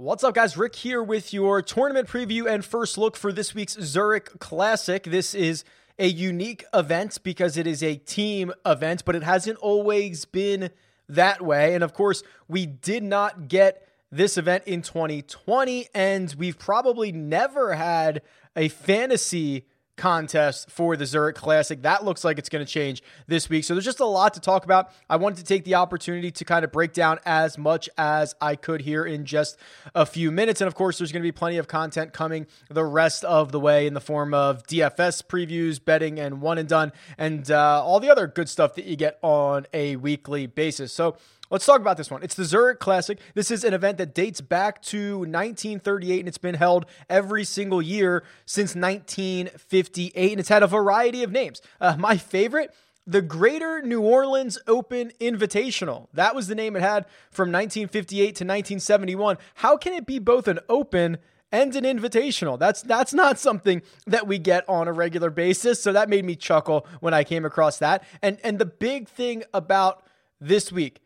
What's up, guys? Rick here with your tournament preview and first look for this week's Zurich Classic. This is a unique event because it is a team event, but it hasn't always been that way. And of course, we did not get this event in 2020, and we've probably never had a fantasy contest for the Zurich Classic. That looks like it's going to change this week. So there's just a lot to talk about. I wanted to take the opportunity to kind of break down as much as I could here in just a few minutes. And of course, there's going to be plenty of content coming the rest of the way in the form of DFS previews, betting, and one and done, and uh, all the other good stuff that you get on a weekly basis. So Let's talk about this one. It's the Zurich Classic. This is an event that dates back to 1938 and it's been held every single year since 1958 and it's had a variety of names. Uh, my favorite the Greater New Orleans Open Invitational. That was the name it had from 1958 to 1971. How can it be both an open and an invitational? That's that's not something that we get on a regular basis. So that made me chuckle when I came across that. And and the big thing about this week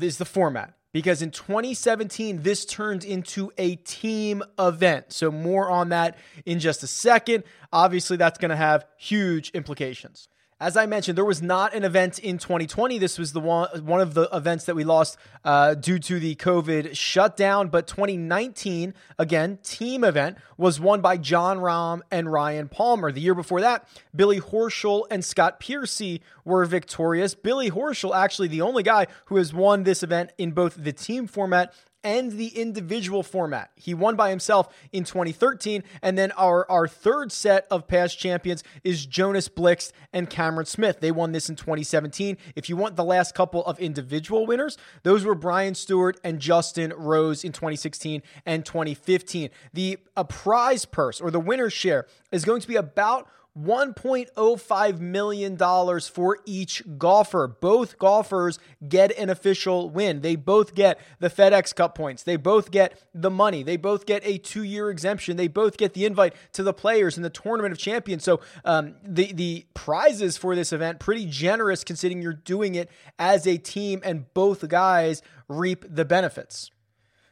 is the format because in 2017 this turned into a team event. So more on that in just a second. Obviously that's going to have huge implications. As I mentioned, there was not an event in 2020. This was the one one of the events that we lost uh, due to the COVID shutdown. But 2019, again, team event was won by Jon Rahm and Ryan Palmer. The year before that, Billy Horschel and Scott Piercy were victorious. Billy Horschel, actually the only guy who has won this event in both the team format and the individual format. He won by himself in 2013. And then our, our third set of past champions is Jonas Blixt and Cameron Smith. They won this in 2017. If you want the last couple of individual winners, those were Brian Stuard and Justin Rose in 2016 and 2015. The a prize purse or the winner's share is going to be about $1.05 million for each golfer. Both golfers get an official win. They both get the FedEx Cup points. They both get the money. They both get a two year exemption. They both get the invite to the players in the Tournament of Champions. So um, the, the prizes for this event, pretty generous considering you're doing it as a team and both guys reap the benefits.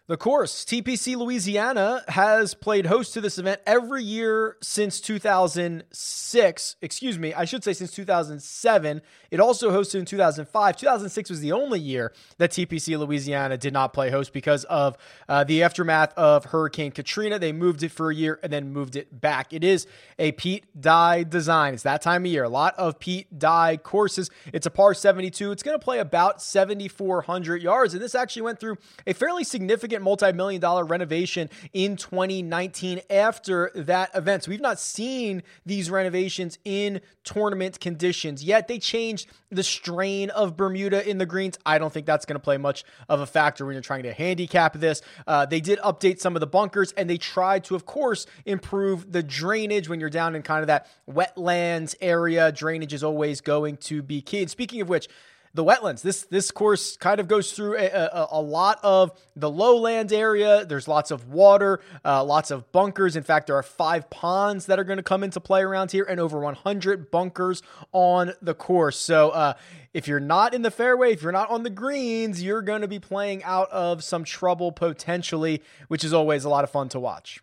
The course, TPC Louisiana, has played host to this event every year since 2006. Excuse me, I should say since 2007. It also hosted in 2005. 2006 was the only year that TPC Louisiana did not play host because of uh, the aftermath of Hurricane Katrina. They moved it for a year and then moved it back. It is a Pete Dye design. It's that time of year. A lot of Pete Dye courses. It's a par 72. It's going to play about 7,400 yards. And this actually went through a fairly significant significant multi-million dollar renovation in 2019 after that event. So we've not seen these renovations in tournament conditions yet. They changed the strain of Bermuda in the greens. I don't think that's going to play much of a factor when you're trying to handicap this. Uh, they did update some of the bunkers and they tried to, of course, improve the drainage when you're down in kind of that wetlands area. Drainage is always going to be key. And speaking of which, the wetlands. This this course kind of goes through a, a, a lot of the lowland area. There's lots of water, uh, lots of bunkers. In fact, there are five ponds that are going to come into play around here, and over 100 bunkers on the course. So. Uh, if you're not in the fairway, if you're not on the greens, you're going to be playing out of some trouble potentially, which is always a lot of fun to watch.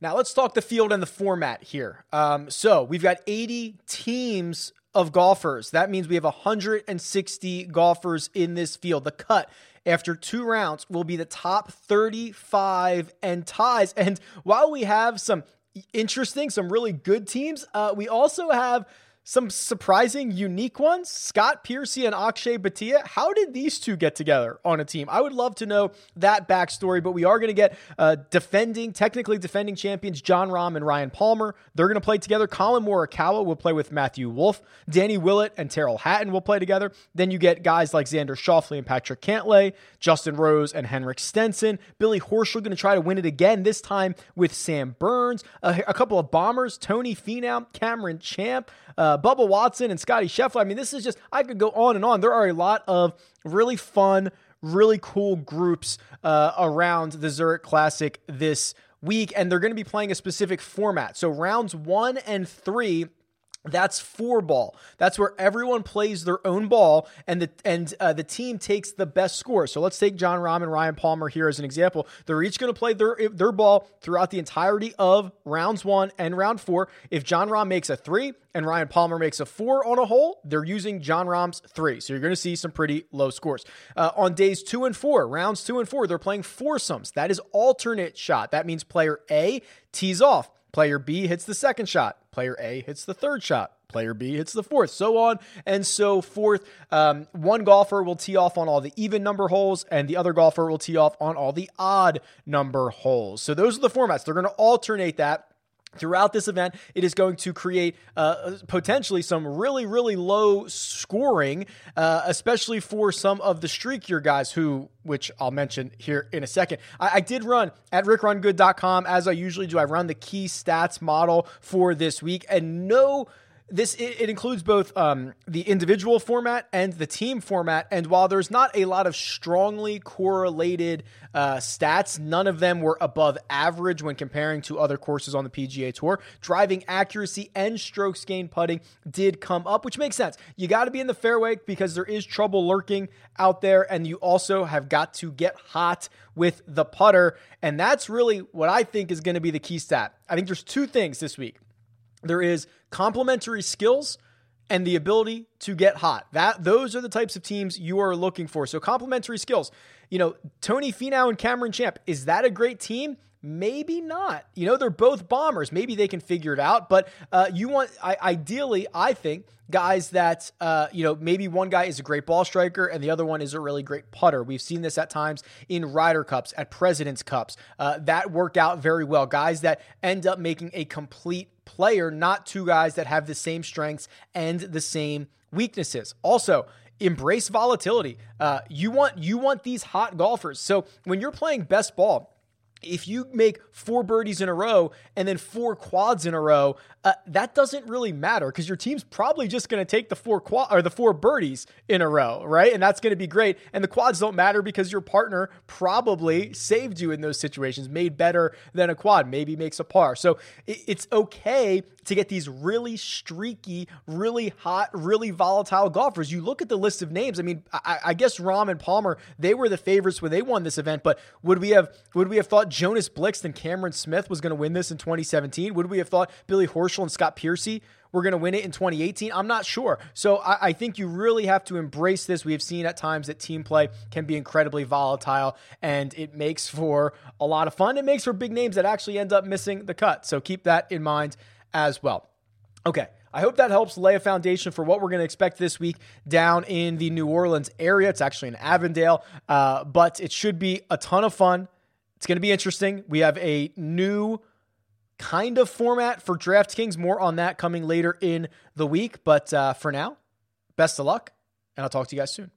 Now, let's talk the field and the format here. Um, so, we've got 80 teams of golfers. That means we have 160 golfers in this field. The cut after two rounds will be the top 35 and ties. And while we have some interesting, some really good teams, uh, we also have some surprising, unique ones. Scott Piercy and Akshay Bhatia. How did these two get together on a team? I would love to know that backstory, but we are going to get uh, defending, technically defending champions Jon Rahm and Ryan Palmer. They're going to play together. Collin Morikawa will play with Matthew Wolff. Danny Willett and Tyrrell Hatton will play together. Then you get guys like Xander Schauffele and Patrick Cantlay, Justin Rose and Henrik Stenson. Billy Horschel going to try to win it again, this time with Sam Burns. a, a couple of bombers, Tony Finau, Cameron Champ uh, Bubba Watson and Scottie Scheffler. I mean, this is just, I could go on and on. There are a lot of really fun, really cool groups uh, around the Zurich Classic this week, and they're going to be playing a specific format. So rounds one and three That's four ball. That's where everyone plays their own ball, and the and uh, the team takes the best score. So let's take Jon Rahm and Ryan Palmer here as an example. They're each going to play their their ball throughout the entirety of rounds one and round four. If Jon Rahm makes a three and Ryan Palmer makes a four on a hole, they're using Jon Rahm's three. So you're going to see some pretty low scores. Uh, on days two and four, rounds two and four, they're playing foursomes. That is alternate shot. That means player A tees off. Player B hits the second shot. Player A hits the third shot. Player B hits the fourth, so on and so forth. Um, one golfer will tee off on all the even number holes, and the other golfer will tee off on all the odd number holes. So those are the formats. They're going to alternate that Throughout this event, it is going to create uh, potentially some really, really low scoring, uh, especially for some of the streakier guys who, which I'll mention here in a second. I, I did run at rickrungood.com as I usually do. I run the key stats model for this week, and no this it, includes both um, the individual format and the team format. And while there's not a lot of strongly correlated uh, stats, none of them were above average when comparing to other courses on the PGA Tour. Driving accuracy and strokes gained putting did come up, which makes sense. You got to be in the fairway because there is trouble lurking out there, and you also have got to get hot with the putter. And that's really what I think is going to be the key stat. I think there's two things this week. There is complementary skills and the ability to get hot. That those are the types of teams you are looking for. So complementary skills. You know, Tony Finau and Cameron Champ, is that a great team? Maybe not. You know, they're both bombers. Maybe they can figure it out. But uh, you want, I, ideally, I think guys that, uh, you know, maybe one guy is a great ball striker and the other one is a really great putter. We've seen this at times in Ryder Cups, at President's Cups. Uh, that work out very well. Guys that end up making a complete player, not two guys that have the same strengths and the same weaknesses. Also, embrace volatility. Uh, you want you want these hot golfers. So when you're playing best ball, if you make four birdies in a row and then four quads in a row, uh, that doesn't really matter because your team's probably just going to take the four quad or the four birdies in a row, right? And that's going to be great. And the quads don't matter because your partner probably saved you in those situations, made better than a quad, maybe makes a par. So it, it's okay to get these really streaky, really hot, really volatile golfers. You look at the list of names. I mean, I, I guess Rahm and Palmer they were the favorites when they won this event, but would we have would we have thought Jonas Blixt and Cameron Smith was going to win this in 2017? Would we have thought Billy Horschel and Scott Piercy were going to win it in 2018? I'm not sure. So I, I, think you really have to embrace this. We have seen at times that team play can be incredibly volatile, and it makes for a lot of fun. It makes for big names that actually end up missing the cut. So keep that in mind as well. Okay. I hope that helps lay a foundation for what we're going to expect this week down in the New Orleans area. It's actually in Avondale, uh, but it should be a ton of fun. It's going to be interesting. We have a new kind of format for DraftKings. More on that coming later in the week. But uh, for now, best of luck, and I'll talk to you guys soon.